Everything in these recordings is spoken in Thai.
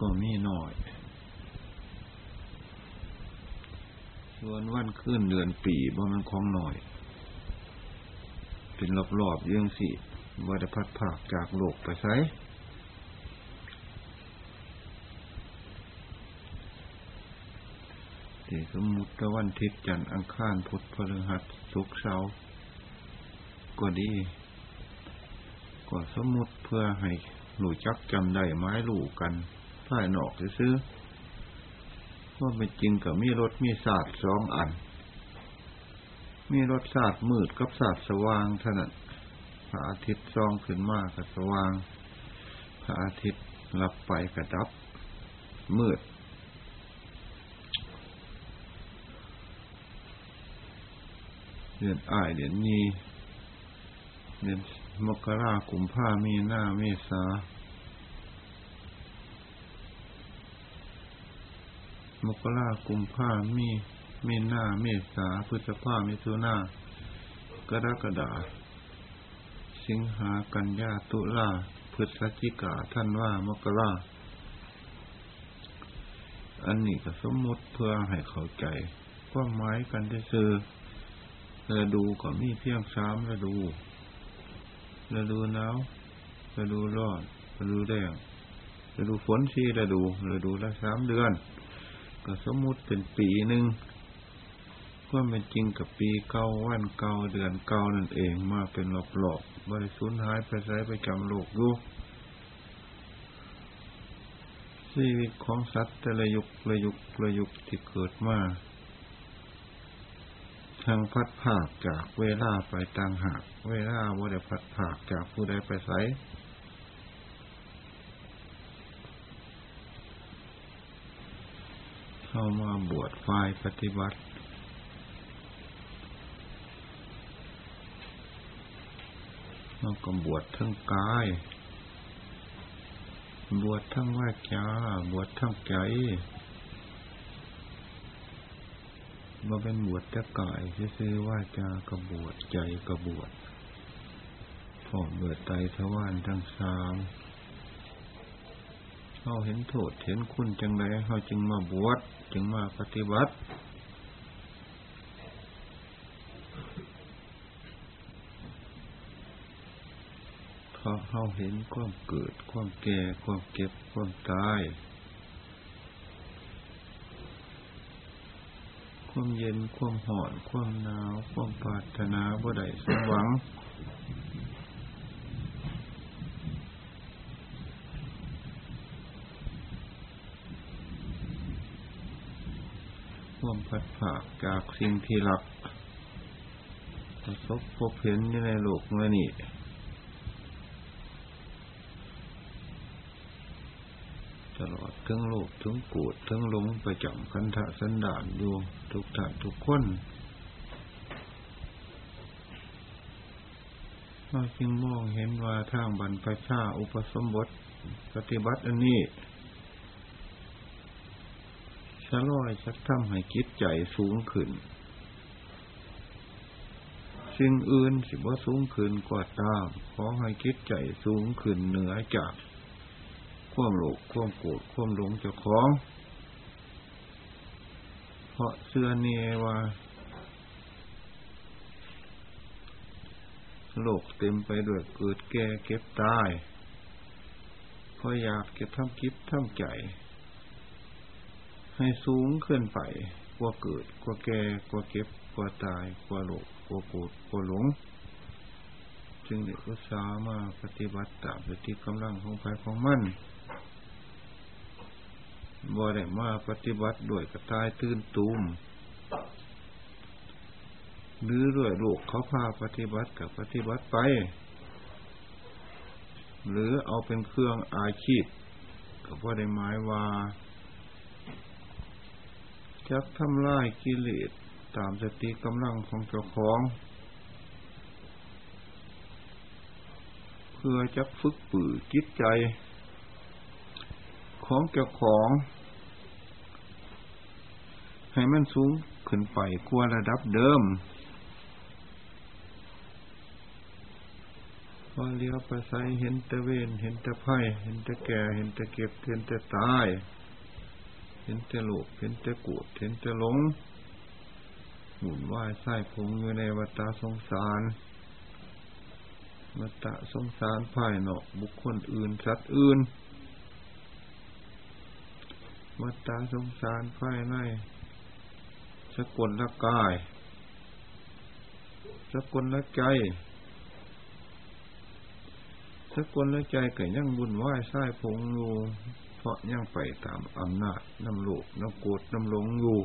ก็มีหน่อย ส่วนวันขึ้นเดือนปีบ่มันของหน่อย เป็นรอบๆยังสิว่าได้พัดผากจากโลกไปไสที่สมมุติวันทิศจันทร์อังคารพุธพฤหัสศุกร์เสาร์ก็ดี ก็สมมุติเพื่อให้หนูจักจำได้ไม้ลูกกัน ภายนอกซื้อว่าเป็นจริงกับมีรถมีศาสตร์สองอัน มีรถศาสตร์มืดกับศาสตร์สว่างเท่านั้นพระอาทิตย์ซองขึ้นมากกับสว่าง พระอาทิตย์หลับไปกระดับ มืด เดือนอ้ายเดือนยีเดือนมกรากุมภามีหน้าเมษา มกรากุมภามีเมีหน้าเมษาพฤษภามิถุนากรกฎาสิงหากันยาตุลาพฤศจิกาท่านว่ามกราอันนี้ก็สมมติเพื่อให้เข้าใจความหมายกันที่ซื้อฤดูก็มีเพียงสามฤดูฤดูหนาวฤดูร้อนฤดูแดงฤดูฝนสี่ฤดูฤดูละสามเดือน ก็สมมุติเป็นปีหนึ่งก็เป็นจริงกับปีเก้าวันเก้าเดือนเก้านั่นเองมาเป็นหลอกๆบริสุทธิ์หายไปใช้ไปจำโลกอยู่ชีวิตของสัตว์แต่ละยุคละยุคละยุคที่เกิดมาทางพัดผากจากเวลาไปต่างหาก เวลาว่าได้พัดผากจากผู้ใดไปไส เข้ามาบวชฝ่ายปฏิบัติ เราก็บวชทั้งกาย บวชทั้งวาจาบวชทั้งใจมาเป็นบวชจะกายซื้อว่าจากระบวชใจกระบวชพร้อมเบิดไตทวารทั้งสามเขาเห็นโทษเห็นคุณจังไรเขาจึงมาบวช จึงมาปฏิบัติเพราะเขาเห็นความเกิด ความแก่ ความเก็บ ความตาย ความเย็น ความหอน ความหนาว ความปรารถนาบ่ได้สมหวัง วามพัดผากจากสิ่งที่หลักประสบพบเห็นในโลกเมื่อนี้ตลอดทั้งโลกทั้งโกรธทั้งหลงประจำคันธะสันดานอยู่ทุกท่านทุกคนเราจึงมองเห็นว่าทางบรรพชาอุปสมบท ปฏิบัติอันนี้ะลอยชักทำให้คิดใจสูงขึ้น สิ่งอื่นสิว่าสูงขึ้นกว่าตามขอให้คิดใจสูงขึ้นเหนือจากความโลภความโกรธความหลงเจ้าของ เพราะเสื้อเนว่าโลกเต็มไปด้วยเกิดแก่เก็บตายเพราะอยากเก็บทำคิดทำใจ ให้สูงขึ้นไปกว่าเกิดกว่าแก่กว่าเก็บกว่าตายกว่าโลภกว่าโกรธกว่าหลง จึงเด็กก็สามารถปฏิบัติตามสติกำลังของภายของมันบ่ได้มาปฏิบัติด้วยกระตายตื่นตูมหรือด้วยลูกเขาพาปฏิบัติกับปฏิบัติไป หรือเอาเป็นเครื่องอาชีพก็บ่ได้หมายว่า จักทำลายกิเลสตามสติกำลังของเจ้าของ เพื่อจักฝึกปือจิตใจ ของเจ้าของ ให้มันสูงขึ้นไปกว่าระดับเดิมพอเลี้ยวไปใส่เห็นตะเวน เห็นตะไพ่เห็นตะแก่ เห็นตะเก็บเห็นตะตาย เห็นตะโลกเห็นตะกูดเห็นตะหลงหมุนว่ายไส้พงอยู่ในวัฏสงสารวัฏสงสารภายนอกบุคคลอื่นสัตว์อื่นวัฏสงสารภายในสกลละกาย สกลละใจ สกลละใจก็ยังบุญไหว้ไส้พงอยู่ ราะยังไปตามอำนาจน้ำโลกน้ำโกดน้ำหลงอยู่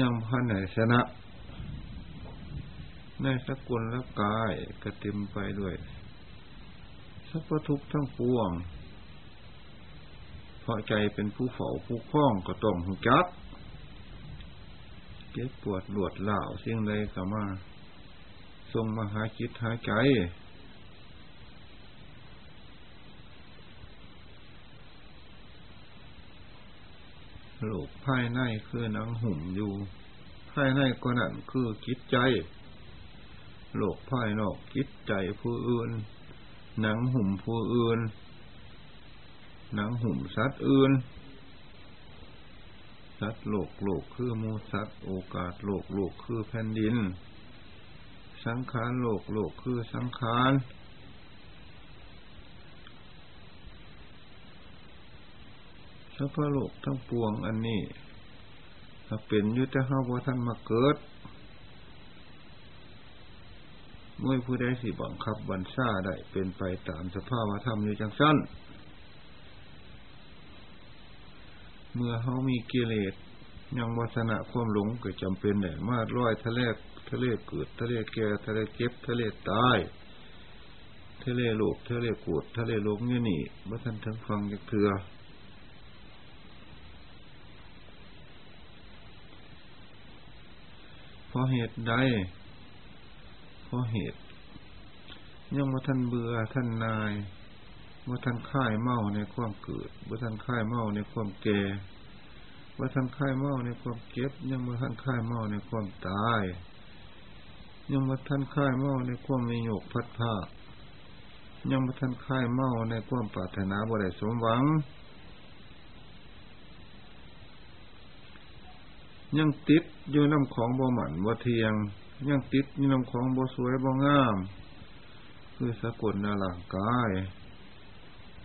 ยังพันไหนชนะ ในสกุลละกายก็เต็มไปด้วยสัพพทุกทั้งปวง เพราะใจเป็นผู้เฝ้าผู้คล้องก็ต้องหจักเจ็บปวดหลวดเหล่าเสียงใดก็มาทรงมาหาจิตหาใจ ลกภายในคือหนังหุ่มอยู่ ภายในก็นั่นคือจิตใจโลกภายนอกจิตใจผู้อื่น หนังหุ่มผู้อื่น หนังหุ่มสัตว์อื่น สัตว์โลกโลกคือมูสัตว์ โอกาสโลกโลกคือแผ่นดิน สังขารโลกโลกคือสังขาร สัพพโลกทั้งปวงอันนี้ถ้าเป็นยุทธห้าว่าท่านมาเกิดเมื่อผู้ใดสิบังคับบัญชาได้เป็นไปตามสภาวธรรมอยู่จังสั้น เมื่อเขามีกิเลสยังวัฒนะความหลงก็จำเป็นแหละมาร้อยทะเลทะเลเกิดทะเลแก่ทะเลเก็บทะเลตายทะเลโลกทะเลกูดทะเลโลกเนี่ยนี่เมื่อท่านทั้งฟังจากเถื่อ เพราะเหตุใดเพราะเหตุยังว่าท่านเบื่อท่านนายว่าท่านค่ายเมาในความเกิดว่าท่านค่ายเมาในความแก่ว่าท่านค่ายเมาในความเก็บ ยังว่าท่านค่ายเมาในความตาย ยังว่าท่านค่ายเมาในความมีโยกพัดผ้ายังว่าท่านค่ายเมาในความปรารถนาบ่ได้สมหวัง ยังติดอยู่น้ำของบ่หมันบ่เทียง ยังติดอยู่น้ำของบ่สวยบ่งาม คือสะกดในร่างกาย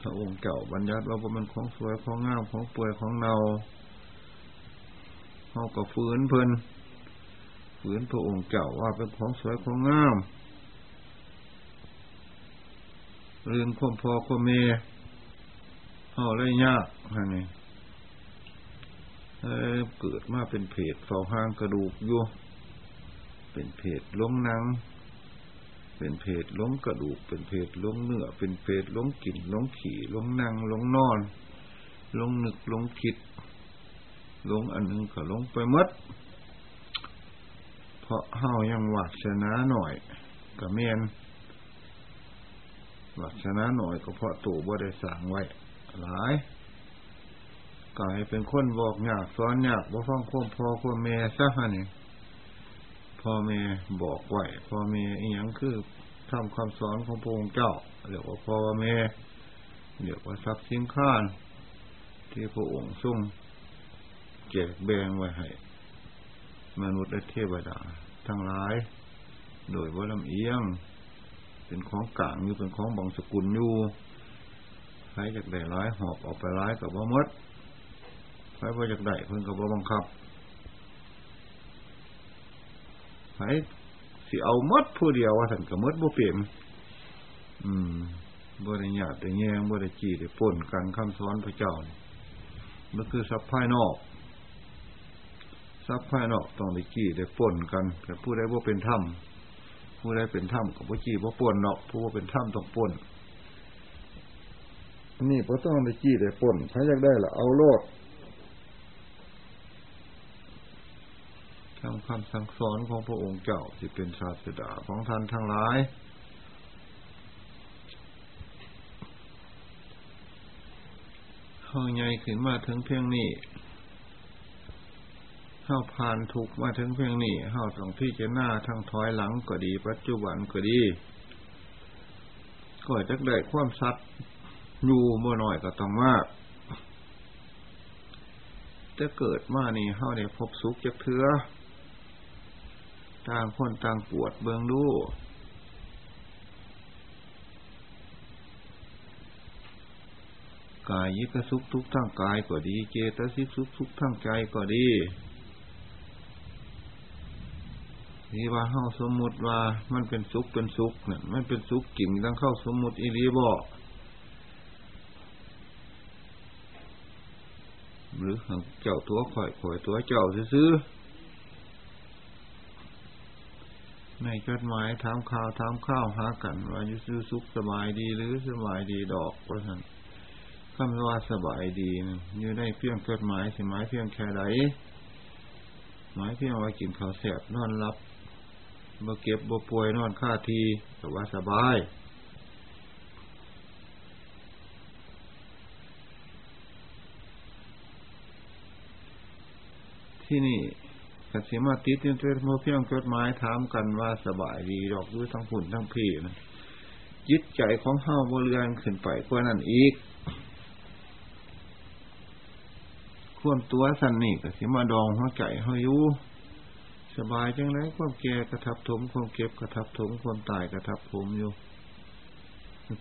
พระองค์เก่าบัญญัติว่ามันของสวยของงามของเปื่อยของเนาเขาก็ฝืนเพลินฝืนพระองค์เก่าว่าเป็นของสวยของงามเรื่องความพอความเมเขาเลยยากฮะนี่ เกิดมาเป็นเพจเฝ้าห้างกระดูกอยู่เป็นเพจล้มนัง เป็นเพศล้มกระดูก เป็นเพศล้มเนื้อ เป็นเพศล้มกลิ่นล้มขี่ล้มนั่งล้มนอนล้มนึกล้มคิดล้มอันนึงก็ล้มไปมดเพราะเฮายังหวัดชนะหน่อยกับเมียนหวัดชนะหน่อยก็เพราะตู่บ่ได้สั่งไว้หลาย กลายเป็นคนบอกยากสอนยากบ่ฟังควมพ่อควมแม่ซะฮะนี่พ่อแม่บอกไว้พ่อแม่อีหยังคือทำคำสอนของพระองค์เจ้าเรียกว่าพ่อแม่เรียกว่าทรัพย์สินข้านที่พระองค์ทรงแจกแบ่งไว้ให้มนุษย์และเทวดา ทั้งหลาย โดยว่าลำเอียง เป็นของกลางอยู่เป็นของบังสกุลอยู่ใครจากได้ร้ายหอบออกไปร้ายกับว่ามด ใครว่จากได้เพิ่งกับว่าบังคับไผสิเอามดผู้เดียวว่าสันกับมดบ่เปลี่ยนอืมบ่ได้หยาดได้แยงบ่ได้จีได้ป่นกันคำสอนพระเจ้านี่มันคือสัพพายนอกสัพพายนอกต้องได้จีได้ป่นกันแต่ผู้ใดว่เป็นถ้ำผู้ใดเป็นถ้ำกับผู้จีว่ป่นเนาะผู้ว่เป็นถ้ำต้องป่นนี่พอต้องได้จีได้ป่นถ้าอยากได้ล่ะเอาโลด ทำคำสั่งสอนของพระองค์เจ้าที่เป็นศาสดาของท่านทั้งหลาย เข้าใหญ่ขึ้นมาถึงเพียงนี้ เข้าผ่านถูกมาถึงเพียงนี้เข้าต้องพี่เจหน้าทั้งถอยหลังก็ดี ปัจจุบันก็ดีก็จะได้ความสัตว์อยู่บ่อหน่อยก็ต้องมากจะเกิดมานี่เฮาได้พบสุขจากเถือ ต่างคนต่างปวดเบืองดูกายยิกสุขทุกทั้งกายก็ดี เจตสิกสุขทุกทั้งใจก็ดีนี่ว่าเฮาสมมุติว่ามันเป็นสุขเป็นสุขเนี่ยมันเป็นสุขกิ่งตั้งเข้าสมมุติอีรีบอกหรือเจ้าตัวข่อยข่อยตัวเจ้าซื้อ ในจดหมายถามข่าวถามข้าวหากันว่าอยู่ซื้อสุขสบายดีหรือสบายดีดอกเพราะฉะนั้นคำว่าสบายดีอยู่ในเพียงจดหมายสิหมายเพียงแค่ไหนหมายเพียงว่ากินข้าวแสบนอนรับบ่เก็บบ่ป่วยนอนค่าทีแต่ว่าสบายที่นี่ กสิมาติดเตือนโมเพียงจดหมายถามกันว่าสบายดีดอกด้วยทั้งผุนทั้งพี่นะยึดใจของเฮาบริเวณขึ้นไปกว่านั้นอีกควมตัวสันนี่กสิมาดองหัวใจเฮาอยู่สบายจังไรความแก่กระทับถมความเก็บกระทับถมความตายกระทับผมอยู่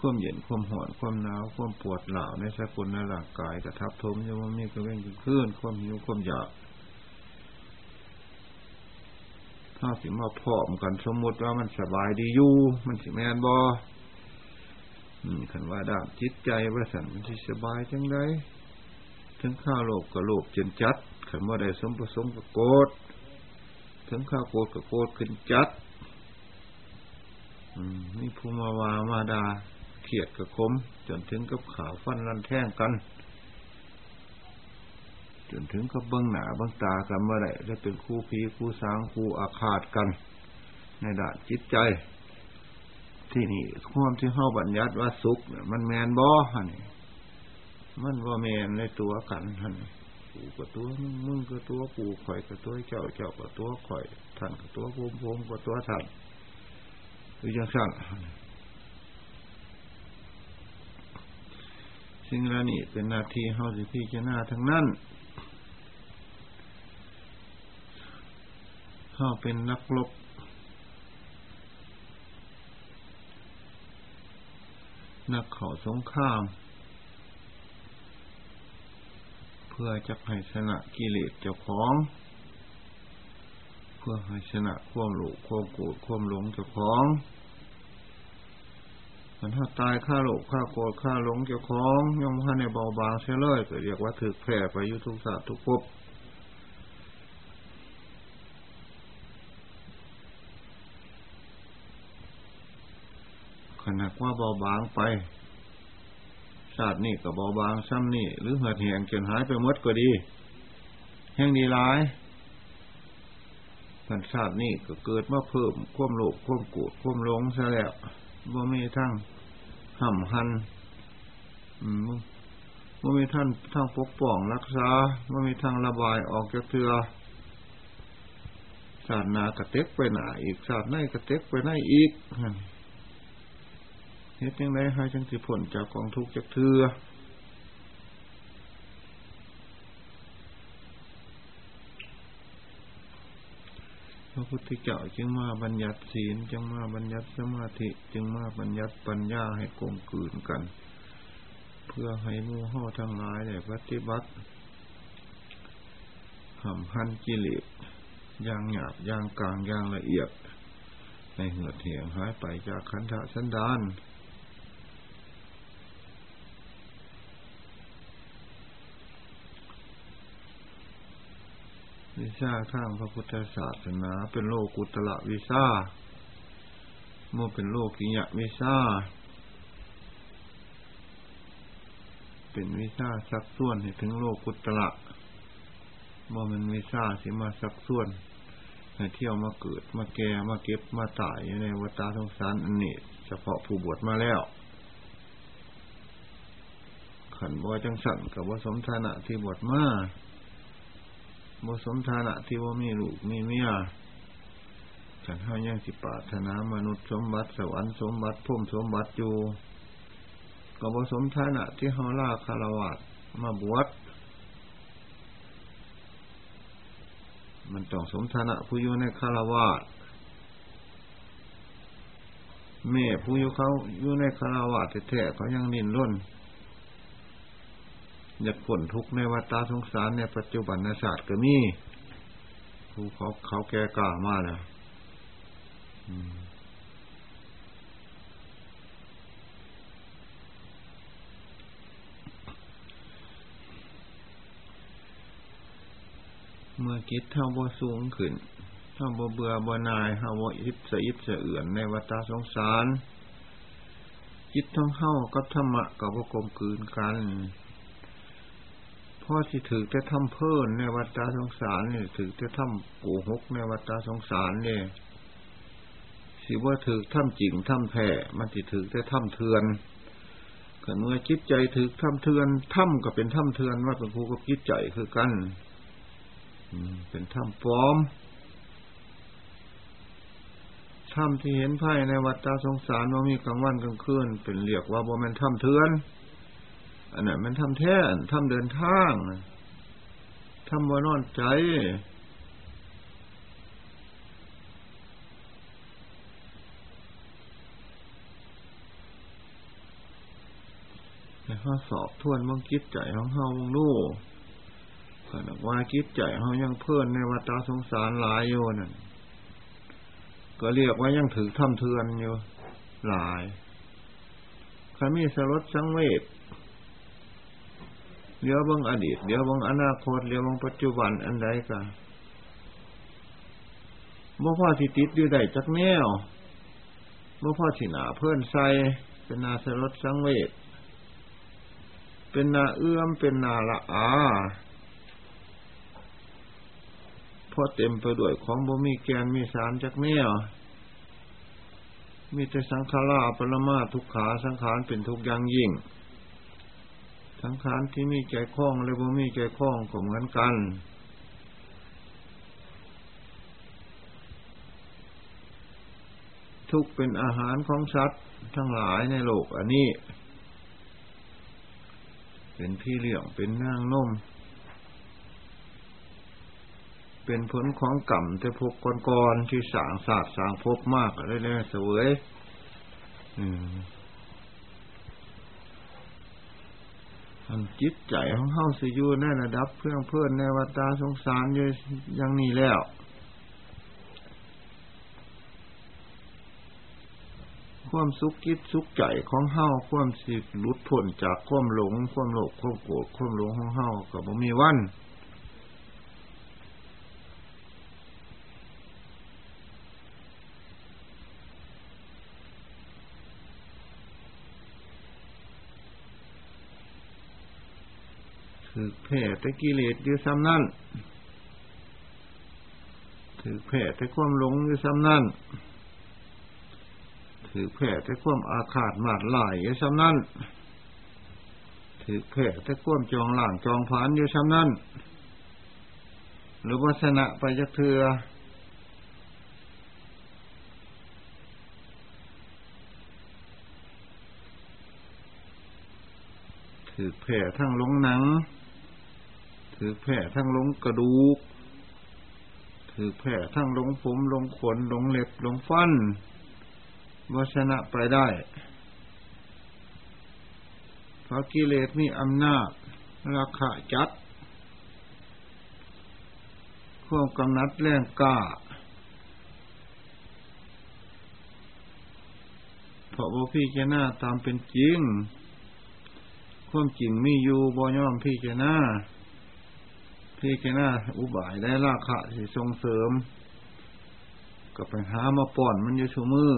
ความเย็นความหอนความหนาวความปวดเหล่าในสกุลในร่างกายกระทับถมอยู่ว่ามีกระเว้นขึ้นความหิวความอยาก ถ้าสิมาพร้อมกันสมมติว่ามันสบายดีอยู่ มันสิแมนบอขันว่าด้านจิตใจว่าสันมันสิสบายจังไดถึงข้าโลกกับโลกเจนจัดขันว่าได้สมประสงค์กับโกดถึงข้าโกดกับโกดขึ้นจัดนี่ภูมาวามาดาเขียดกับคม จนถึงกับขาวฟันรันแท่งกัน จนถึงกับเบิ้งหนาเบิ้งตากันเมื่อไรจะเป็นคู่พีคู่สางคู่อาฆาตกัน ในด่านจิตใจ ที่นี่ความที่เข้าบัญญัติว่าสุขมันแมนบ่ฮะนี่มันว่าแมนในตัวกันฮะนี่กูกับตัวมึงกับตัวกูข่อยกับตัวเจ้าเจ้ากับตัวข่อยท่านกับตัวภูมิภูมิกับตัวท่านคือยังสั่งสิ่งล่านี้เป็นนาทีเฮาสิพี่จะหน้าทั้งนั้น เฮาเป็นนักลบนักข่าสงคราม เพื่อจะให้ชนะกิเลสเจ้าของ เพื่อให้ชนะความหลงความโกรธความหลงเจ้าของมันถ้าตายฆ่าโลกฆ่าโกรธฆ่าหลงเจ้าของย่อมให้ในเบาบางเสียเลยก็เรียกว่าถือแผ่ไปยุทุกศาสตร์ทุกภพ นาดว่าเบาบางไป ชาตินี่กับเบาบางซ้ำนี่หรือเหือดแหงจนหายไปหมดก็ดีแห่งดีร้ายพันชาตินี่ก็เกิดมาเพิ่มควมโลภควมโกรธควมหลงซะแล้วว่ามีทั้งห่ำหันว่ามีท่านทั้งปกป้องรักษาว่ามีทั้งระบายออกจากเถือศาสนากระเต็กไปหนาอีกศาตร์ในกระเต็กไปไหนอีก เฮ็ดยังไงให้จังสิผลจากกองทุกข์จากเถือพระพุทธเจ้าจึงมาบัญญัติศีลจึงมาบัญญัติสมาธิจึงมาบัญญัติปัญญาให้กลมกลืนกัน เพื่อให้มู่ห่อทั้งหลายได้ปฏิบัติหำหันกิเลสอย่างหยาบอย่างกลางอย่างละเอียด ในเหือดเหียงหายไปจากขันธสันดาน วิชาทางพระพุทธศาสนา เป็นโลกุตละวิชาโมเป็นโลกิยะวิชาเป็นวิชาสักส่วนให้ถึงโลกุตละโมมันวิชาสิมาสักส่วนให้เที่ยวมาเกิดมาแก่มาเก็บมาตายอยู่ในวัฏสงสารอันนี้เฉพาะผู้บวชมาแล้วขันบ่จังสันกับว่าสมฐานะที่บวชมา บสมฐานะที่ว่ามีลูกมีเมียฉันห้ายังสิปาถนามนุษย์สมบัติสวรรค์สมบัติพุ่มสมบัติอยู่ก็ผสมฐานะที่เฮาล่าคารวะมาบวชมันต้องสมฐานะผู้อยู่ในคารวะแม่ผู้อยู่เขาอยู่ในคารวะแท้ๆเขายังนินร่น อยากผลทุกในวัฏสงสารในปัจจุบันศาสตร์ก็มีผู้เขาเขาแก่กล้ามากแล้วเมื่อคิดเท่าบ่สูงขึ้นเท่าบ่เบื่อบ่นายเท่าบ่อิบสะอิบสะเอื่อนในวัฏสงสาร จิตทั้งเข้ากับธรรมะกับบ่กลมกลืนกัน พ่อสิถือจะทำเพิ่นในวัฏสงสารเนี่ยถือจะทำโกหกในวัฏสงสารเนี่ยสิว่าถือทำจริงทำแท้มันสิถือจะทำเทือนก็เมื่อจิตใจถือทำเทือนทำก็เป็นทำเทือนว่าเป็นผู้กับจิตใจคือกันเป็นถ้ำปลอมถ้ำที่เห็นไพ่ในวัดตาสงสารว่ามีกลางวันกลางคืนเป็นเรียกว่าบ่แม่นถ้ำเทือน อันนั้นมันถ้ำแท้ถ้ำเดินทางถ้ำบ่นอนใจ แต่ข้อสอบทวนมองคิดใจของเฮามองดูขณะว่าคิดใจเขายังเพื่อนในวัฏสงสารหลายโยนั่นก็เรียกว่ายังถือทำเทือนอยู่หลายขมีสรดสังเวช เดี๋ยวบางอดีต เดี๋ยวบางอนาคต เดี๋ยวบางปัจจุบันอันใดกันบ่พ่อสิติดอยู่ใดจักแนวบ่พ่อสิหนาเพื่อนใส่เป็นนาสรดสังเวชเป็นนาเอื้อมเป็นนาละอาพราะเต็มไปด้วยของบ่มีแกนมีสารจากแนวมีแต่สังขาราปรมาทุกขาสังขารเป็นทุกอย่างยิ่ง สังขารที่มีใจคล้องและบ่มีใจคล้องก็เหมือนกัน ทุกเป็นอาหารของสัตว์ทั้งหลายในโลกอันนี้ เป็นพี่เลี้ยงเป็นนางนมเป็นผลของกรรมแต่พบก่อนๆที่สางศาสตร์สางพบมากอะไรเลยเสวยอั นจิตใจของเฮาสิอยู่ในระดับเพื่อนเพื่อนในวัฏสงสารอยู่ยังนี่แล้วความสุขคิดสุขใจของเฮาความสิหลุดพ้นจากความหลง ความโลภความโกรธความหลงของเฮาก็บ่มีวันถือ แผ่แต่กิเลสอยู่ซ้ำนั่นถือแผ่แต่ความหลงอยู่ซ้ำนั่นถือแผ่แต่ความอาฆาตมาดลายอยู่ซ้ำนั่นถือแผ่แต่ความจองหล่างจองผานอยู่ซ้ำนั่นหรือวัฒนะไปจะเถือถือแผ่ทั้งลงหนัง ถือแผ่ทั้งลงกระดูก ถือแผ่ทั้งลงผมลงขนลงเล็บลงฟันวชนะไปได้เพราะกิเลสมีอำนาจ ราคาจัดควบกำนัดแรงกล้าเพราะว่าพี่เจน้าตามเป็นจริง ความจริงมีอยู่บ่ย่อมพี่เจน้า ที่แค่น้าอุบายได้ราคะสิส่งเสริม ก็ไปหามาป่อนมันอยู่ชูมือ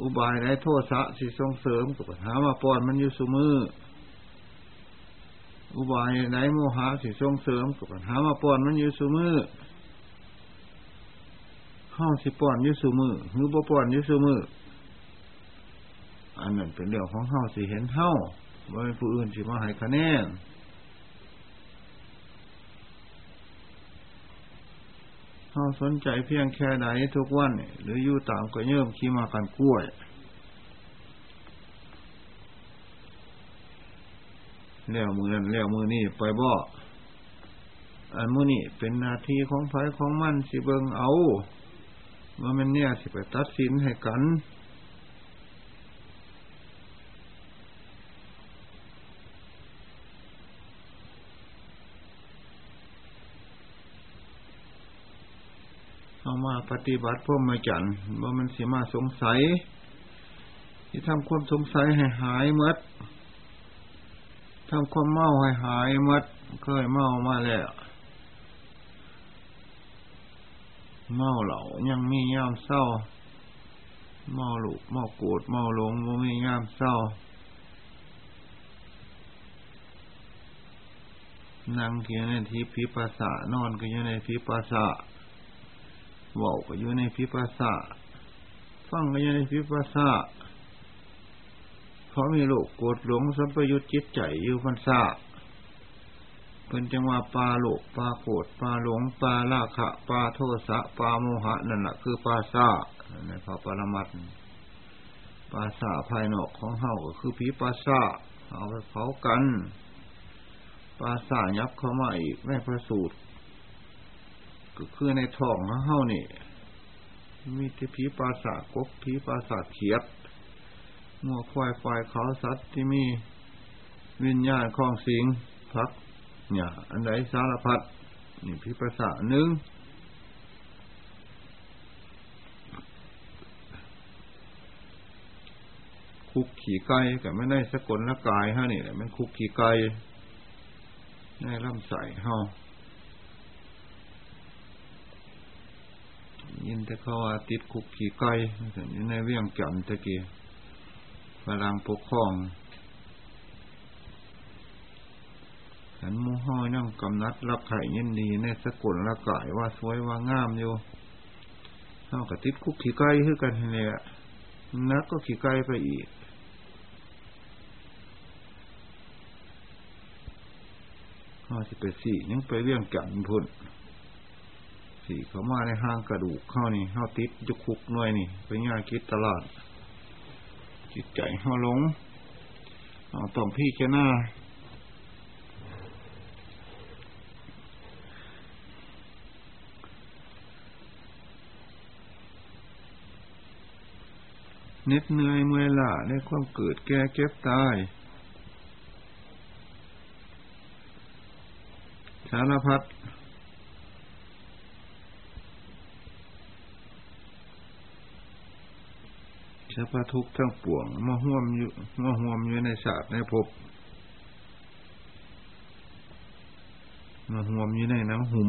อุบายได้โทษสะสิส่งเสริมก็ไปหามาป่อนมันอยู่ชูมือ อุบายไหนโมหะสิส่งเสริมก็ไปหามาป่อนมันอยู่ชูมือห้องสิป่อนอยู่สูมือหรือบ่ป่อนอยู่สูมืออันนั้นเป็นเรื่องของเฮาสิเห็นเฮาว่าผู้อื่นสิมาให้คะแนน เขาสนใจเพียงแค่ไหนทุกวัน หรืออยู่ตามก็เยิ่มขี้มากันกล้วยเลี้วมือนั้นแล้วมือนี่ไปบ่ออันมือนี่เป็นนาทีของไฟของมันสิเบิงเอาว่ามันเนี่ยสิไปตัดสินให้กัน มาปฏิบัติพ่อมาจันว่ามันสิมาสงสัย ที่ทำความสงสัยให้หายมดทำความเมาให้หายมดเคยเมามาแล้วเมาเหล่ายังมียามเศร้า เมาหลุเมาโกรธเมาหลงว่ามียามเศร้านั่งเกียในที่พิปัสสะนอนก็อยู่ในพิปัสสะ บอกก็อยู่ในพิปัสสะฟังก็อยู่ในพิปัสสะเพราะมีโลกโกรธหลงสัมปยุตจิตใจอยู่พันษะเป็นจังว่าปลาโลกปลาโกรธปลาหลงปลาลาคะปลาโทสะปลาโมหะนั่นแหละคือปลาซาในพระปรมัตปลาซาภายนอกของเฮาก็คือผีปลาซาเอาไปเผากันปลาซายับเข้ามาอีกในพระสูตร ก็คือในท้องเฮานี่ มีที่ผีปลาสาทกบผีปลาสาทเขียดงัวควายควายเขาสัตว์ที่มีวิญญาณคลองสิงพักเนี่ยอันใดสารพัดนี่ผีปลาสาทหนึ่งคุกขี่ไก่แต่ไม่ได้สะกลละกายฮะนี่แหละมันคุกขี่ไก่ในลำใส่เฮา ยินแต่เขาว่าติดคุกขี่ไก่อยู่ในเวียงจันตะกี้พลังปกครองฉันมูห้อยนั่งกำนัดรับไข่ยินดีในสกุลละกายว่าสวยว่างามอยู่เท่ากับติดคุกขี่ไก่คือกันเนี่ยนักก็ขี่ไก่ไปอีกเขาจะไปสี่ยังไปเวียงจันพุ่น สีเขามาในห้างกระดูกเข้านี่เข้าติดยุคุกหน่วยนี่ไปง่าคิดตลาด จิตใจเข้าหลงเอาต้องพี่แค่หน้าเน็ดเหนื่อยเมื่อยล้าในความเกิดแก่เก็บตายสารพัด สภาทุกข์ทั้งปวงมาห่วมอยู่มาห่วมอยู่ในศาสตร์ในภพมาห่วมอยู่ในน้ำหุ่ม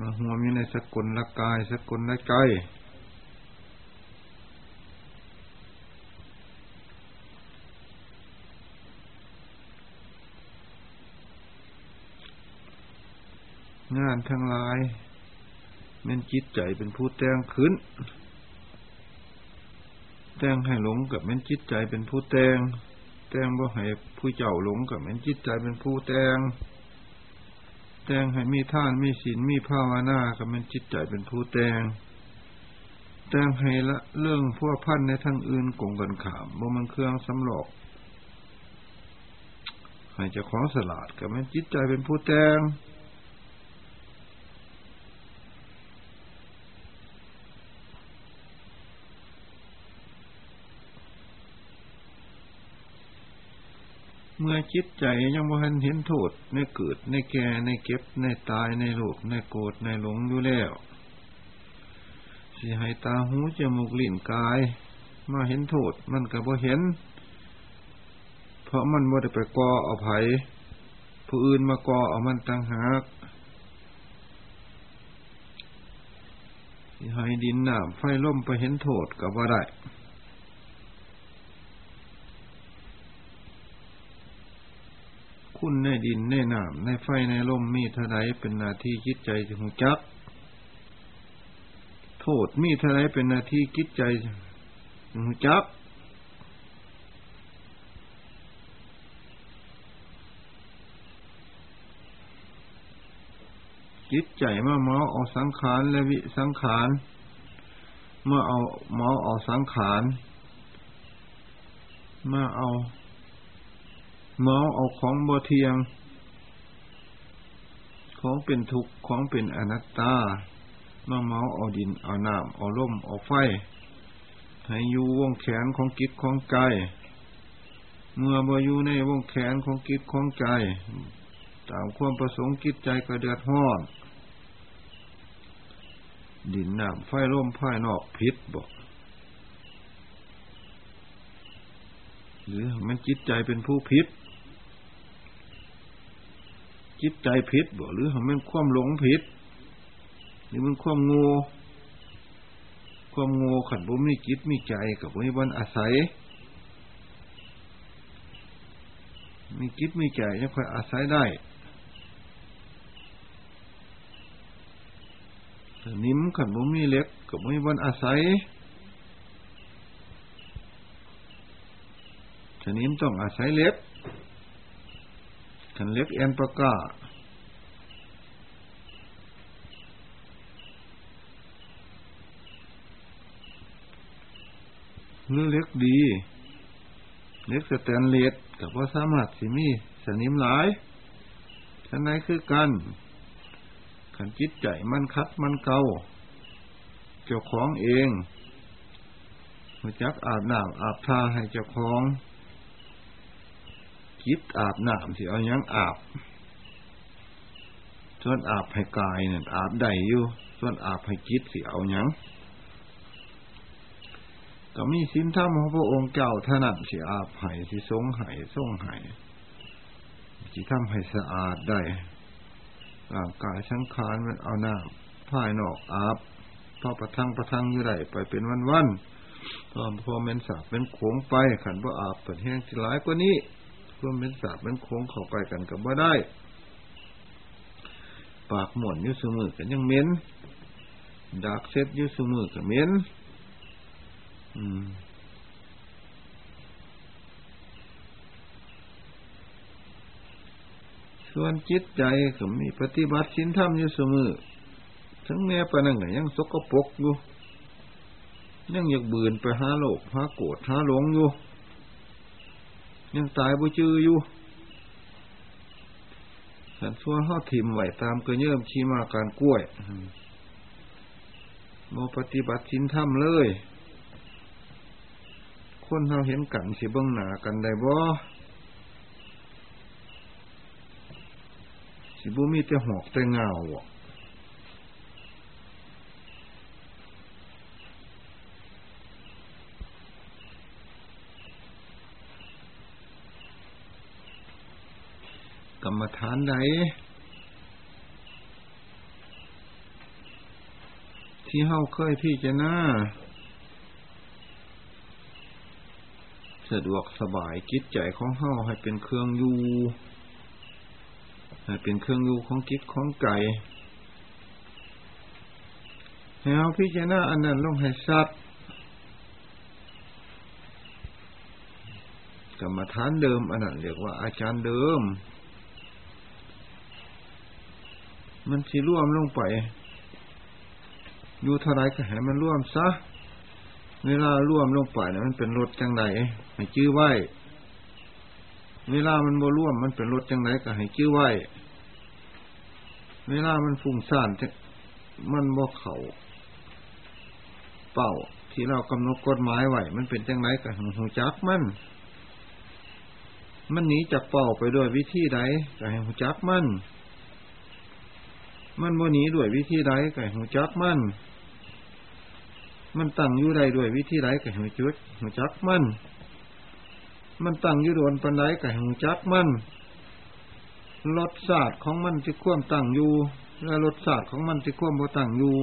มาห่วมอยู่ในสกุลละกาย สกุลละใจงานทั้งหลายมันจิตใจเป็นผู้แต่งขึ้น แต่งให้หลงกับแมันจิตใจเป็นผู้แต่งแต่งบ่ให้ผู้เจ้าหลงกับแมันจิตใจเป็นผู้แต่งแต่งให้มีท่านมีศีลมีภาวนากับแมันจิตใจเป็นผู้แต่งแต่งให้ละเรื่องพวกพันในทางอื่นกงกันขามบ่มันเครื่องสำหลอกให้เจ้าของสลาดกับแมันจิตใจเป็นผู้แต่ง เมื่อจิตใจยังบ่ทันเห็นโทษในเกิดในแก่ในเก็บในตายในโลภในโกรธในหลงอยู่แล้วสิให้ตาหูจมูกลิ้นกาย มาเห็นโทษมันก็บ่เห็น เพราะมันบ่ได้ไปก่อเอาไผผู้อื่นมาก่อเอามันตั้งหากสิให้ดินน้ำไฟล่มไปเห็นโทษก็บ่ได้ คุณในดินในน้ำในไฟในลมมีเท่าไรเป็นนาที่คิดใจจะหูจัก โทษมีเท่าไรเป็นนาที่คิดใจหูจักจิตใจมาหมอเอาสังขารและวิสังขารเมื่อเอาหมอเอาสังขารมาเอา เมาเอาของบ่เทียง ของเป็นทุกข์ของเป็นอนัตตา มาเมาเอาดินเอาน้ำเอาลมเอาไฟ ให้อยู่วงแขนของกิจของใจ เมื่อบ่อยู่ในวงแขนของกิจของใจ ตามความประสงค์กิจใจก็เดือดร้อนดินน้ำไฟลมภายนอกพิษบอกหรือมันจิตใจเป็นผู้พิษ จิตใจพิษบ่หรือมันความหลงพิษหรือมันความง่ความง่ขันบุมีจิตมีใจกับวิบันอาศัย มีจิตมีใจยังค่อยอาศัยได้นิ่มขันบุมีเล็กกับวิบันอาศัยชนิมต้องอาศัยเล็บ ขันเล็บแอนปากาหรือเล็กดี เล็กสแตนเลสกับว่าสามารถสิมีสนิมหลายฉันไหนคือกันขันจิตใจมันคัดมันเกาเจ้าของเองมาจักอาบน้ำอาบทาให้เจ้าของ จิตอาบน้ำสิเอายังอาบ ส่วนอาบให้กายเนี่ยอาบได้อยู่ ส่วนอาบให้จิตสิเอายังก็มีสินธรรมของพระองค์เจ้าท่านั้นสิอาบให้สิทรงให้ทรงให้สิทำให้สะอาดได้ร่างกายสังขารมันเอาหน้าภายนอกอาบพอประทังประทังอยู่ได้ไปเป็นวันวันพอพอเมนสาบเป็นโขงไปขันว่าอาบเปิดแห้งสิหลายกว่านี้ เพื่อเป็นสาบเป็นโค้งเข้าไปกันกับว่าได้ ปากหม่นยุสมือกันยังเม้นดักเซ็ตยุสมือกันเม้นส่วนจิตใจก็มีปฏิบัติสินธรรมอยู่เสมอทั้งแม่ปนังยังสกปรกอยู่ยังอยากบืนไปหาโลกหาโกรธหาหลงอยู่ ยังตายบ่จืออยู่สันซัวห้าถิ่มไหวตามกระเยิ่มชีมาการกล้วยโมปฏิบัติชินถ้ำเลย คนเราเห็นกันสิเบิ้งหนากันได้บ่สิบุมีแต่หอกแต่เงาอะ รรมฐานใดที่เฮาเคยพี่จะน้าสะดวกสบายจิตใจของเฮาให้เป็นเครื่องอยู่ให้เป็นเครื่องอยู่ของจิตของไก่ให้เฮาพี่จะหน้าอันนั้นลงให้สัตว์กรรมฐานเดิมอันนั้นเรียกว่าอาจารย์เดิม มันสิร่วมลงไป อยู่เท่าไรก็ให้มันร่วมซะ เวลาร่วมลงไปนี่ยมันเป็นรถจังไดให้จื้อไว้ เวลามันโมร่วม มันเป็นรถจังไดก็ให้จื้อไว้ เวลามันฟุ้งซ่านมันบ่เข่าเป่าที่เรากำหนดกฎหมายไว้มันเป็นจังไดก็หูจักมัน มันหนีจากเป่าไปด้วยวิธีใดก็ให้หูจักมัน มันโมนีด้วยวิธีใดก็หูจักมัน มันตั้งอยู่ใดด้วยวิธีใดก็หูจุดหูจักมัน มันตั้งอยู่โดนปันใดก็หูจักมันรสชาติของมันที่ควมตั้งอยู่ และรสชาติของมันที่ควมบ่ตั้งอยู่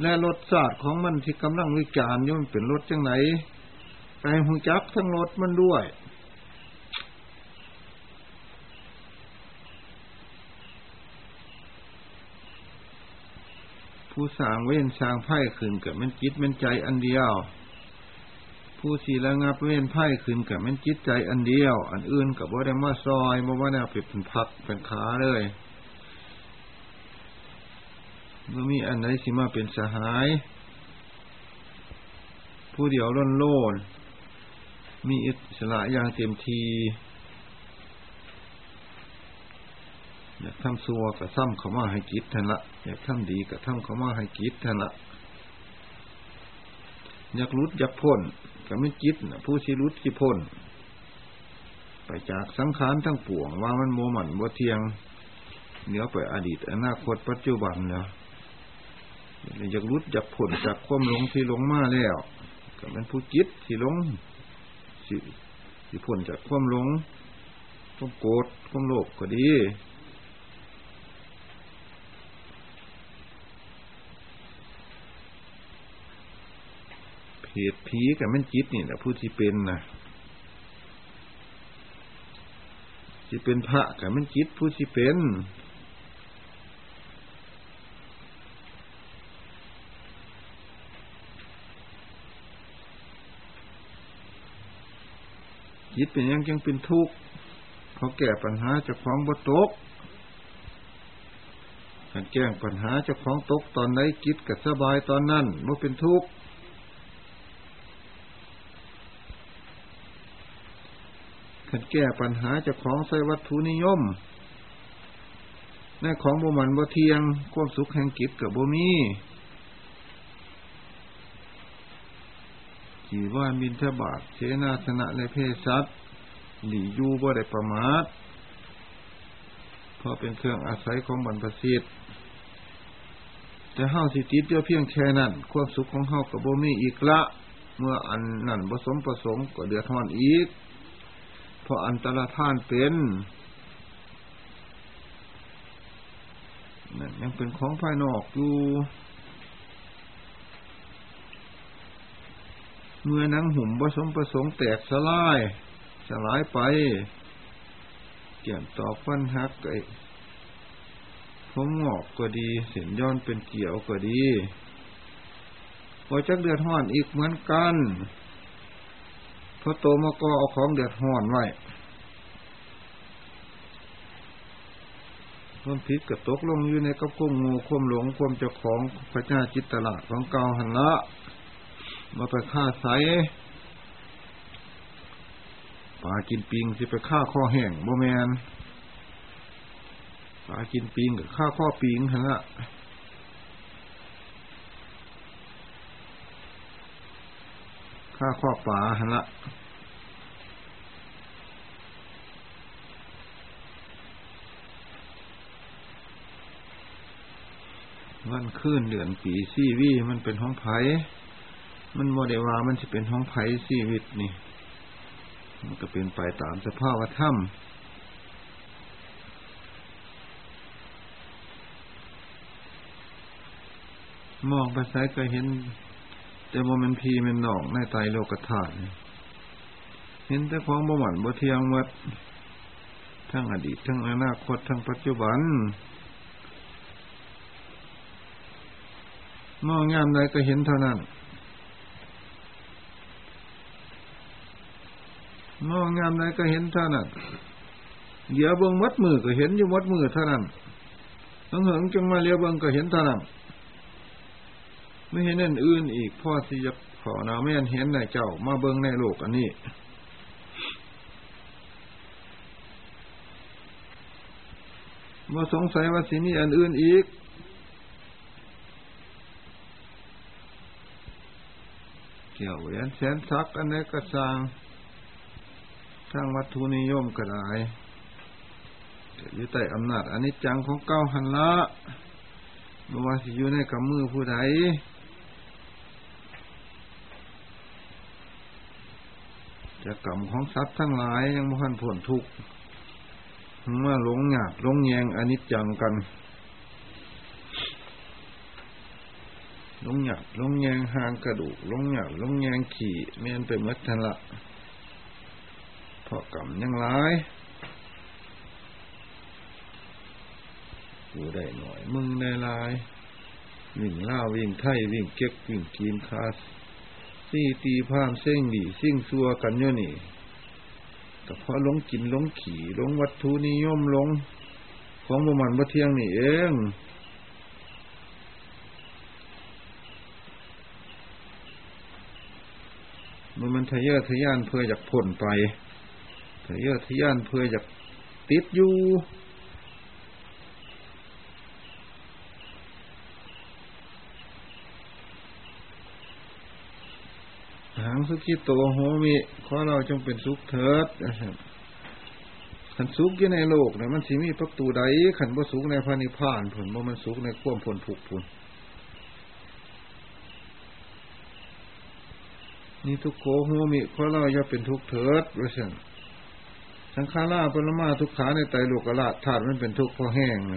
และรสชาติของมันที่กำลังวิจารณ์ย่อมเป็นรสจังไหนไปหูจักทั้งรสมันด้วย ผู้สร้างเว้นสร้างไพ่ขึ้นกับมันจิตมันใจอันเดียว ผู้สีระงับเว้นไพ่ขึ้นกับมันจิตใจอันเดียว อันอื่นกับว่าได้มาซอยมาว่าแนวเป็นพักเป็นขาเลยเมื่อมีอันไหนสิมาเป็นสหาย ผู้เดียวล้นโลนมีอิสระอย่างเต็มที อยากทำซัวกับซ้ำเขามาให้กิจทนละอยากทำดีกับทำเขามาให้กิจทนละอยากรุดอยากพ้นกับไม่จิตนะผู้ชีรุดที่พ้นไปจากสังขารทั้งปวงว่ามันโมหมันบ่เทียงเหนือไปอดีตอนาคตปัจจุบันเนี่ยอยากรุดอยากพ้นจากความหลงที่หลงมาแล้วก็เป็นผู้จิตที่หลงสิที่พ้นจากความหลงความโกรธความโลภก็ดี เหตุผีกับมันจิตนี่แหละผู้ที่เป็นนะที่เป็นพระกับมันจิตผู้ที่เป็นจิตเป็นยังจังเป็นทุกข์เขาแก้ปัญหาจะคล้องบ่ตกการแก้ปัญหาจะคล้องตกตอนไหนจิตกับสบายตอนนั้นบ่เป็นทุกข์ ขันแก้ปัญหาจะของใส่วัตถุนิยมในของบุมันบ่เทียง ความสุขแห่งกิจกับบ่มีจีว่ามินทบาทเชนาสนะในเพศสัตว์หลียูบ่ได้ประมาทเพราะเป็นเครื่องอาศัยของบรรพสิทธิ์แต่เฮาสิติดเดียวเพียงแค่นั้น ความสุขของเฮากับบ่มีอีกละ เมื่ออันนั้นผสมประสงค์ก็เดือดร้อนอีก เพราะอันตรธานเป็นนั่นยังเป็นของภายนอกอยู่เมื่อนังหุ่มผสมประสงค์แตกสลายสลายไปเกี่ยนต่อฟันหักไอ้ผมงอกก็ดี เสียนย้อนเป็นเกี่ยวก็ดีพอจักเดือดห้อนอีกเหมือนกัน พอโตมาก็เอาของเดือดห่อนไว้ความผิดกับตกลงอยู่ในกับควมงูควมหลงควมเจ้าของพระเจ้าจิตตละของเก่าหันละมาไปฆ่าใสปลากินปิงสิไปฆ่าข้อแห้งโมแมนปลากินปิงกับฆ่าข้อปิงหันละ ฆ่าข้อปลาหันละวันคืนเดือนปีซีวีมันเป็นห้องไผ่มันโมเดลว่ามันจะเป็นห้องไผ่ซีวิตนี่ มันก็เป็นไปตามสภาพธรรมมองไปซ้ายก็เห็น แต่ว่ามันพีมันนองในไตโลกธาตุเห็นแต่ของบ่หมันบ่เทียงวัดทั้งอดีตทั้งอนาคตทั้งปัจจุบันมองงามใดก็เห็นเท่านั้นมองงามใดก็เห็นเท่านั้นเดี๋ยวเบิ้งมัดมือก็เห็นอยู่มัดมือเท่านั้นต้องเหิงจังมาเลี้ยวเบิ้งก็เห็นเท่านั้น ไม่เห็นนั่นอื่นอีกพ่อสิจะขอนาแม่นเห็นในเจ้า มาเบิ้งในโลกอันนี้มาสงสัยว่าสิมีอันอื่นอีกเกี่ยวเหรียญแสนซักอันนี้ก็สร้างทางวัตถุนิยมก็ได้อยู่ใต้อำนาจอันนี้จังของเก้าหันละเมื่ว่าสิอยู่ในกำมือผู้ใด จะกรรมของทรัพย์ทั้งหลายยังไม่ทันผลทุกข์เมื่อหลงหยาบหลงแยงอนิจจังกันลงหยับลงแยงหางกระดูกลงหยับลงแยงขี่เมียนไปมัดทันละพอกำยังร้ายกูได้หน่อยมึงได้ลาย วิ่งล่าวิ่งไถ่วิ่งเก็บวิ่งกีนคาส ซี่ตีพามเส้งดีซิ่งซัวกันโยนี่แต่พอลงกินหลงขี่หลงวัตถุนิยมหลง ของบมันบ่เที่ยงนี่เองมันมันทะเยอทะยานเพื่ออยากพ้นไปทะเยอทะยานเพื่ออยากติดอยู่ สุขิโตโหมิขอเราจงเป็นสุขเถิดขันสุขอยู่ในโลกเนี่ยมันสิมีประตูใดขันบ่สุขในพระนิพพานผลบ่มันสุขในความผลผูกผลนี่ทุกโขโหมิขอเราอย่าเป็นทุกเถิดว่าซั่นสังขาราปรมาทุกขาในไตโลกราชธาตุมันเป็นทุกข์เพราะแห้งเล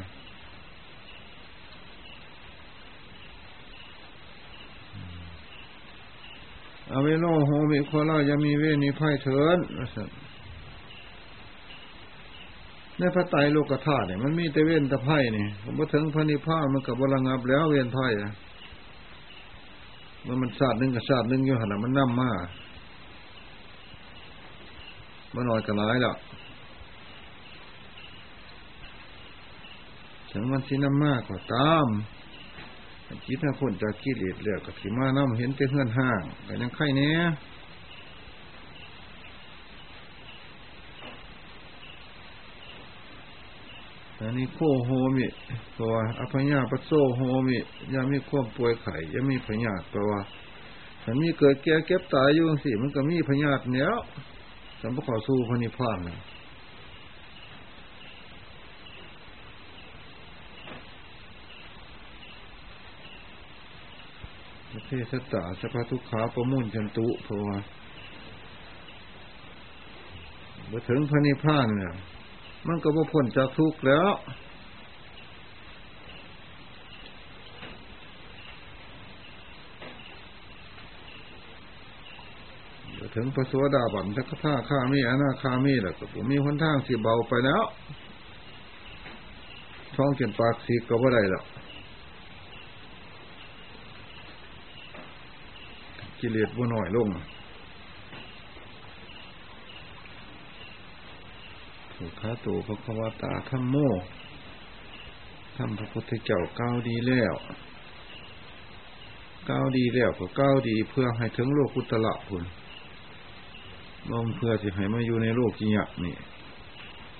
อเวโนโหมิโคลายังมีเวนิไพ่เถินในพระไตรโลกธาตุเนี่ยมันมีแต่เว้นแต่ไพ่นี่ผมมาถึงพระนิพพานมันกับบลังับแล้วเวียนไพ่อะมันมันศาสตร์หนึ่งกับศาสตร์หนึ่งอยู่หันมันนั่มมามันน้อยกันหลายละถึงมันสิน้ำมากกว่าตาม คิดถ้าคนจะกิเลสเลือกกับที่มาน้ำเห็นแต่เฮือนห้างแต่ยังไข่เนี้ยอันนี้โคโฮมิตัวอภัญญาปัสโซโฮมิยังมีควบป่วยไข่ยังมีพญาตัวถ้ามีเกิดแก่เก็บตายอยู่สิมันก็มีพญาเนี้ยสัมปขอสู้พระนิพพานนะ เทศตาสภาทุกขาประมุ่นจันตุเพราะว่ามาถึงพระนิพพานเนี่ยมันก็บ่พ้นจากทุกข์แล้ว ถึงพระสวสดาบันทักท่าข้ามีอนาคามีแหละก็ผมมีคนทางสีเบาไปแล้วท้องเจนปากสีก็บ่ได้แล้ว กิเลสบ่น้อยลงสุขาตูพระควตาธรรมโมทำพระพุทธเจ้าก้าวดีแล้วก้าวดีแล้วก็ก้าวดีเพื่อให้ถึงโลกุตละผลลมเพื่อจะให้มาอยู่ในโลกกิยะนี่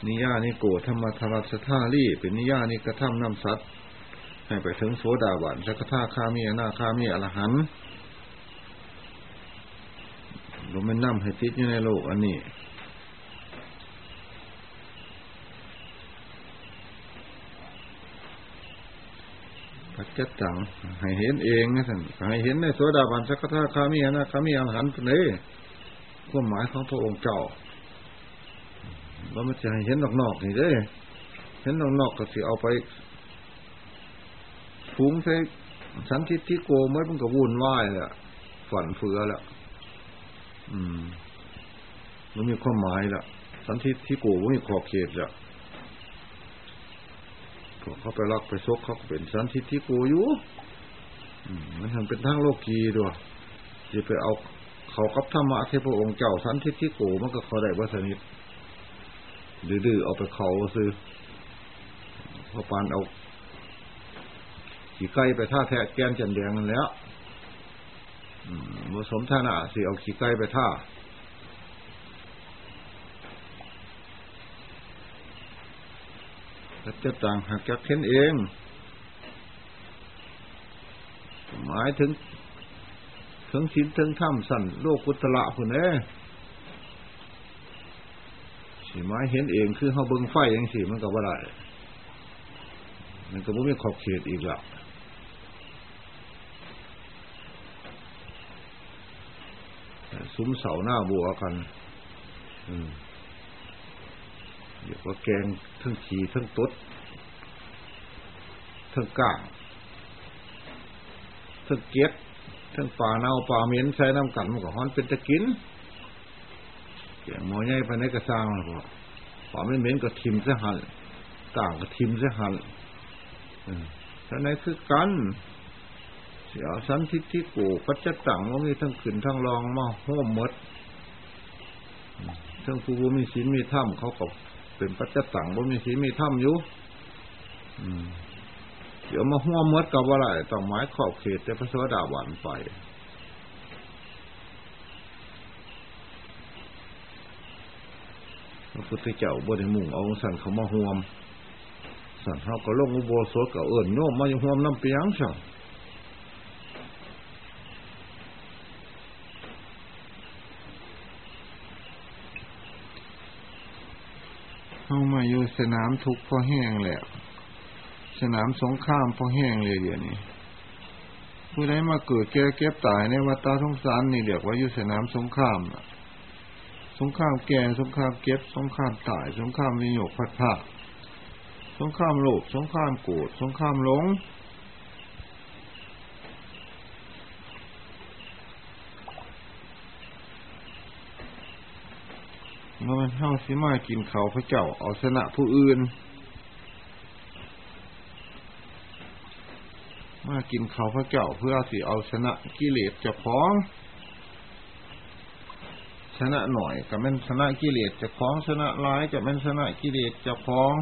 นิยานิโกธรรมธรรมสธาลีเป็นนิยานิกระทำนำสัตว์ให้ไปถึงโสดาบันสักทาคามีอนาคามีอรหันต์ เราไม่นั่มให้ติดอยู่ในโลกอันนี้ปัจจตังให้เห็นเองนะท่านให้เห็นในโสดาบันสักทาคามีนะคามีอรหันต์นี่ความหมายของพระองค์เจ้าเราไม่จะให้เห็นนอกๆนี่เด้เห็นนอกๆก็สิเอาไปฟูงใส่สันทิฏฐิโกเมื่อมันก็วุ่นวายแหละฝันเฟือแล้ว อืมมันมีความหมายละสันทิที่โกมันมีขอบเขตละเขาไปรักไปซกเขาเป็นสันทิที่โกอยู่มันทำเป็นทั้งโลกีด้วยจะไปเอาเขากับธรรมะที่พระองค์เจ้าสันทิที่โกมันก็เขาได้วาสนิทดื้อๆเอาไปเขาซื้อพอปานเอาขี่ไก่ไปท่าแทะแกนจันแดงนั่นแล้ว ผสมท่านาสิเอาขี้ไก่ไปท่าจะต่างหักจากเข็นเอง หมายถึง ถึงชินถึงถ้ำสั่นโลกุตละคุณเอ้สิไม้เห็นเองคือเขาเบิ้งไฟอย่างสิมันก็ว่าไรมันก็ไม่มีขอบเขตอีกแล้ว ซุ้มเสาหน้าบัวกัน อืมเรียกว่าแกงทั้งขีทั้งตดทั้งก้างทั้งเก็ดทั้งปลาเน่าปลาเหม็นใช้น้ำกันมันก็ฮ้อนเป็นตะกินแกงหมอใหญ่ไปในกระซังหรอกปลาเหม็นเหม็นก็ทิมซะหันก้างก็ทิมซะหันท่านไหนคือกัน เสียวสันทิที่กูปัจจตังว่ามีทั้งขึ้นทั้งรองมาห้มมดทั้งผู้มีศีลมีถ้ำเขาก็เป็นปัจจตังว่ามีศีลมีถ้ำอยู่เดี๋ยวมาห้วมมดกับว่าไรต้องไม้ขอบเขตแต่พระสวสดาหวานไปพระพุทธเจ้าบริมุ่งเอาสันเขามาห่วม สันเขาก็ลงอุโบสถกับเอิญโยมมาอยู่ห่วมน้ำเปียงสั่ง เข้ามาอยู่สนามทุกข์พอแห้งแล้วสนามสงครามพอแห้งเลยเดี๋ยวนี้ผู้ใดมาเกิดแก่เก็บตายในวัฏสงสารนี่เรียกว่าอยู่สนามสงครามสงครามแก่สงครามเก็บ สงครามตาย สงครามวิโยคพัดผ้าสงครามโลภสงครามโกรธสงครามหลง มื่อมันเท่าสิมากินเขาพระเจ้าเอาชนะผู้อื่น มากินเขาพระเจ้าเพื่อสิเอาชนะกิเลสเจ้าของ ชนะหน่อยกับแม่นชนะกิเลสเจ้าของชนะร้ายกับแม่นชนะกิเลสเจ้าของ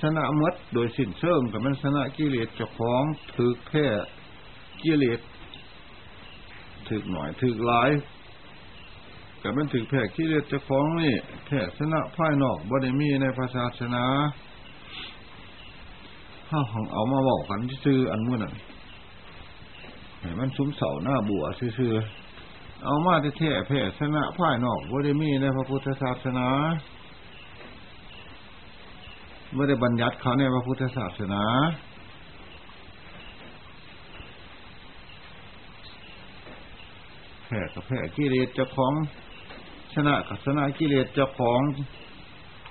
ชนะมดโดยสิ้นเชิงกับแม่นชนะกิเลสเจ้าของถือแค่กิเลสถือหน่อยถือร้าย แต่มันถึงแผ่ขี้เลือดจะฟ้องนี่แผ่ชนะพ่ายนอกบ่ได้มีในภาษาชนะห้าของเอามาบอกกันซื่ออันมื่อนั้นให้มันซุ้มเสาหน้าบัวซื่อเอามาแท้แผ่ชนะพ่ายนอกบ่ได้มีในพระพุทธศาสนาไม่ได้บัญญัติเขาในพระพุทธศาสนาแผ่กับแผ่กิเลสเจ้าของ ชนะกับชนะกิเลสเจ้าของ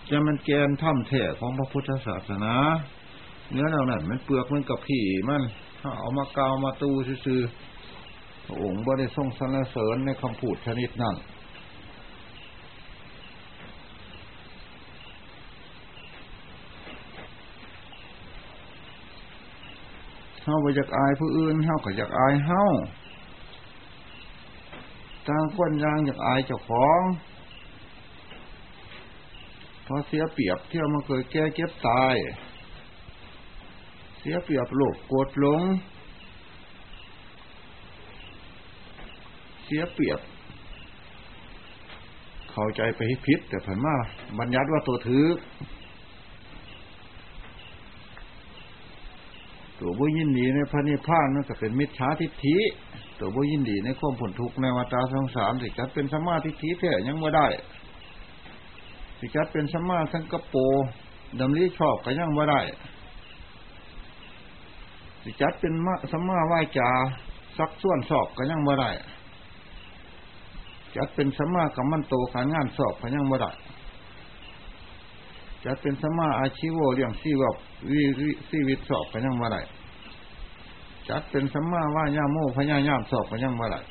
จะมันแกนถ้ำแท้ของพระพุทธศาสนา เนื้อเรานั้นมันเปลือกมันกับผีมันเอามากาวมาตูซื่อพระองค์บ่ได้ทรงสรรเสริญในคำพูดชนิดนั้นเฮาไปจากอายผู้อื่นเฮาก็จากอายเฮา ต่างคนยางอยากอายเจ้าของพอเสียเปรียบเที่ยวมาเกิดแก่เก็บตาย เสียเปรียบโลกโกรธหลง เสียเปรียบ เข้าใจไปพิษแต่ผันมาบัญญัติว่าตัวถือตัวบุยินดีในพระนิพพานนั่นก็เป็นมิจฉาทิฏฐิ ตัวบ่ยินดีในความผลทุกข์ในวัฏสงสารสิจัดเป็นสมาธิทีแท้ยังไม่ได้ สิจัดเป็นสมาสังกโปดำริชอบก็ยังไม่ได้ สิจัดเป็นมสมาไหวจาซักส่วนสอบก็ยังไม่ได้จัดเป็นสมากับมันโตการงานสอบก็ยังไม่ได้จัดเป็นสมาอาชีวะเรื่องชีวบวิชีวิตสอบก็ยังไม่ได้ จัดเป็นสัมมาว่าย่าโมพญายามสอบก็ยังบ่ได้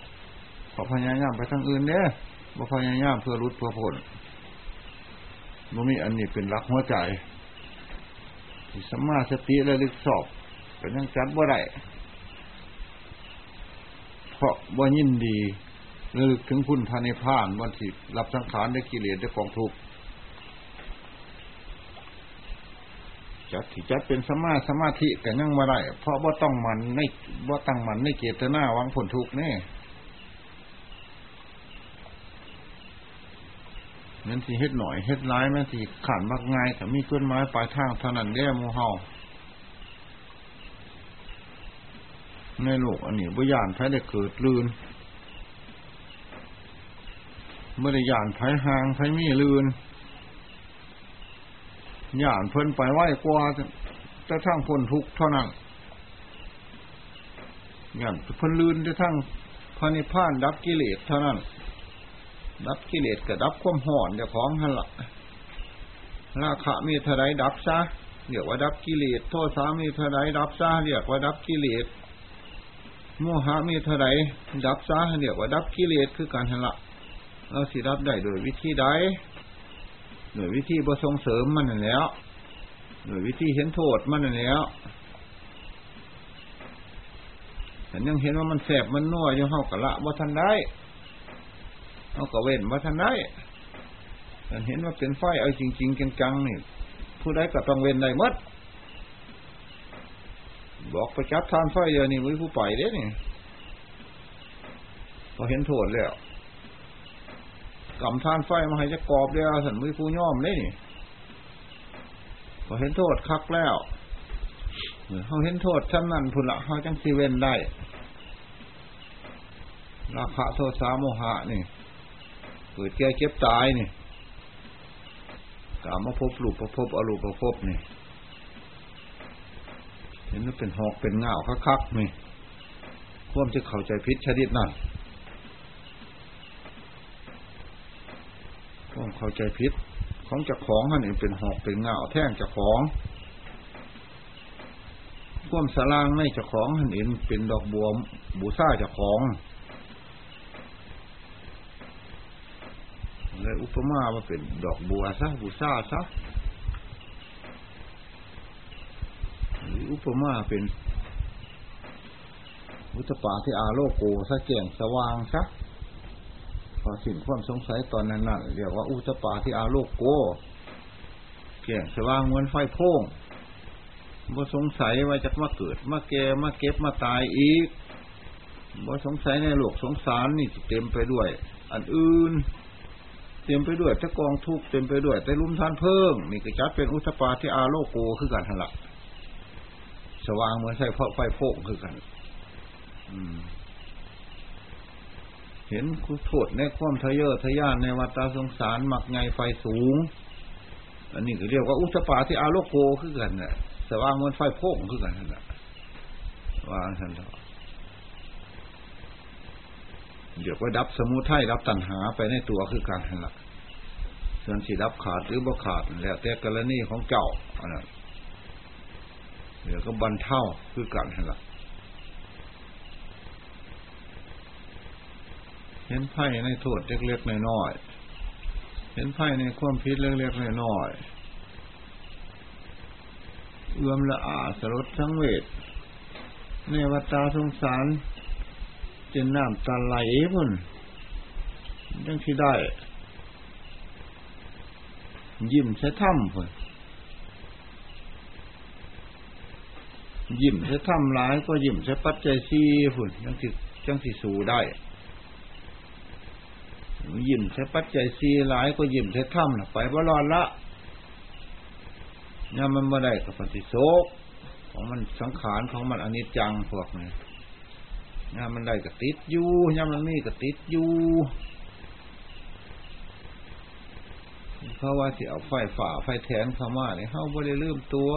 ขอพญายามไปทางอื่นเด้บ่พญายามเพื่อรุดเพื่อพ้นบ่มีอันนี้เป็นรักหัวใจสัมมาสติและลึกสอบก็ยังจัดบ่ได้เพราะบ่ยินดีระลึกถึงพุทธานิพานวันที่รับสังขารได้กิเลสได้กองทุกข์ จัดที่จัดเป็นสมาสมาธิกันยังมาได้เพราะว่าต้องมันไม่ว่าตั้งมันไม่เกตนาวังผลทุกแน่นั่นสิเฮ็ดหน่อยเฮ็ดร้ายมันสิขันมากง่ายแต่มีต้นไม้ปลายทางเท่านั้นแย่มูเฮาในโลกอันนี้บุญานไผได้เกิดลื่นเมื่อได้ยานไผห่างไผมีลื่น ย่านเพิ่นไปไหวกว่าจะทั้งพ้นทุกเท่านั้นย่านเพิ่นลืนจะทั้งพานิพานดับกิเลสเท่านั้น ดับกิเลสกับดับความห่อนจะของหันละราคะมีเท่าไรดับซะเรียกว่าดับกิเลสโทษสามีเท่าไรดับซะเรียกว่าดับกิเลสโมหะมีเท่าไรดับซะเรียกว่าดับกิเลสคือการหันละเราสิดับได้โดยวิธีใด หน่วยวิธีประสงเสริมมันนั่นแล้วหน่วยวิธีเห็นโทษมันนั่นแล้วแต่ยังเห็นว่ามันแสบมันนัวอยู่เฮากะละว่าทันได้เฮากะเว้นว่าทันได้แต่เห็นว่าเป็นไฟเอาจริงๆจังๆนี่ผู้ใดก็ต้องเว้นได้มดบอกไปจับทานไฟเดียวนี่วิผู้ไปเด้นี่พอเห็นโทษแล้ว กำทานไฟมาให้จะกรอบเดียวสันมือผู้ย่อมเลยนี่พอเห็นโทษคักแล้วเขาเห็นโทษชั้นนั้นพุ่นละเขาจังซีเวนได้ ราคะโทษสาโมหะนี่เกิดแก่เก็บตายนี่กามาพบรูปประพบอรูปประพบนี่เห็นว่าเป็นหอกเป็นเงาคักๆนี่ควมจะเข้าใจพิษชนิดนั่นควม เข้าใจพิษของจะของมันเองเป็นหอกเป็นเงาแท่งจะของควมสลางในจะของหันเองเป็นดอกบัวบูซ่าจะของเลยอุปมาว่าเป็นดอกบัวซะบูซ่าซะอุปมาเป็นอุตปาที่อาโลโกซะแจ้งสว่างซะ พอสิ้นความสงสัยตอนนั้นนั่นเรียกว่าอุตปาที่อาโลกโกแก่งสว่างเหมือนไฟโพ่งบ่สงสัยว่าจะมาเกิดมาแก่มาเก็บมาตายอีกบ่สงสัยในโลกสงสารนี่เต็มไปด้วย อันอื่น เต็มไปด้วยตะกองทุกเต็มไปด้วยแต่ลุ่มท่านเพิ่งนี่ก็จัดเป็นอุตปาที่อาโลกโกคือกันทันละสว่างเหมือนใส่ไฟโพ่งคือกัน เห็นคุโทษในความทะเยอทะยานในวัฏสงสารหมักไงไฟสูง อันนี้ก็เรียกว่าอุตปาที่อาโลโกคือกันเนี่ยสว่างมือนไฟโพ่งคือกันนั่นแหละวางทันทีเดี๋ยวก็ดับสมุทัยดับตัณหาไปในตัวคือการนั่นหละส่วนสีดับขาดหรือบ่ขาดแล้วแต่กรณีของเจ้าอันนั้นเดี๋ยวก็บรรเทาคือการนั่นหละ เห็นไพ่ในโทษเล็กๆน้อยๆเห็นไพ่ในความพิษเล็กๆน้อยๆเอื้อมละอาสรดทั้งเวทในวัตาสงสารจนน้ำตาไหลพุ่นยังที่ได้ ยิ้มใช้ถ้ำพุ่นยิ้มใช้ถ้ำร้ายก็ยิ้มใช้ปัจจัยซีพุ่นยังที่ยังที่สูได้ ยิ้มใช้ปัจจัยซีหลายก็ยิ้มใช้ถ้ำนะไปว่ารอดละเนี่ยมันไม่ได้กับปฏิโศกของมันสังขารของมันอนิจจังพวกนี้เนี่ยมันได้กับติดอยู่เนี่ยมันมีกับติดอยู่เพราะว่าที่เอาไฟฝ่าไฟแทนเข้ามาเนี่ยเขาไม่ได้ลืมตัว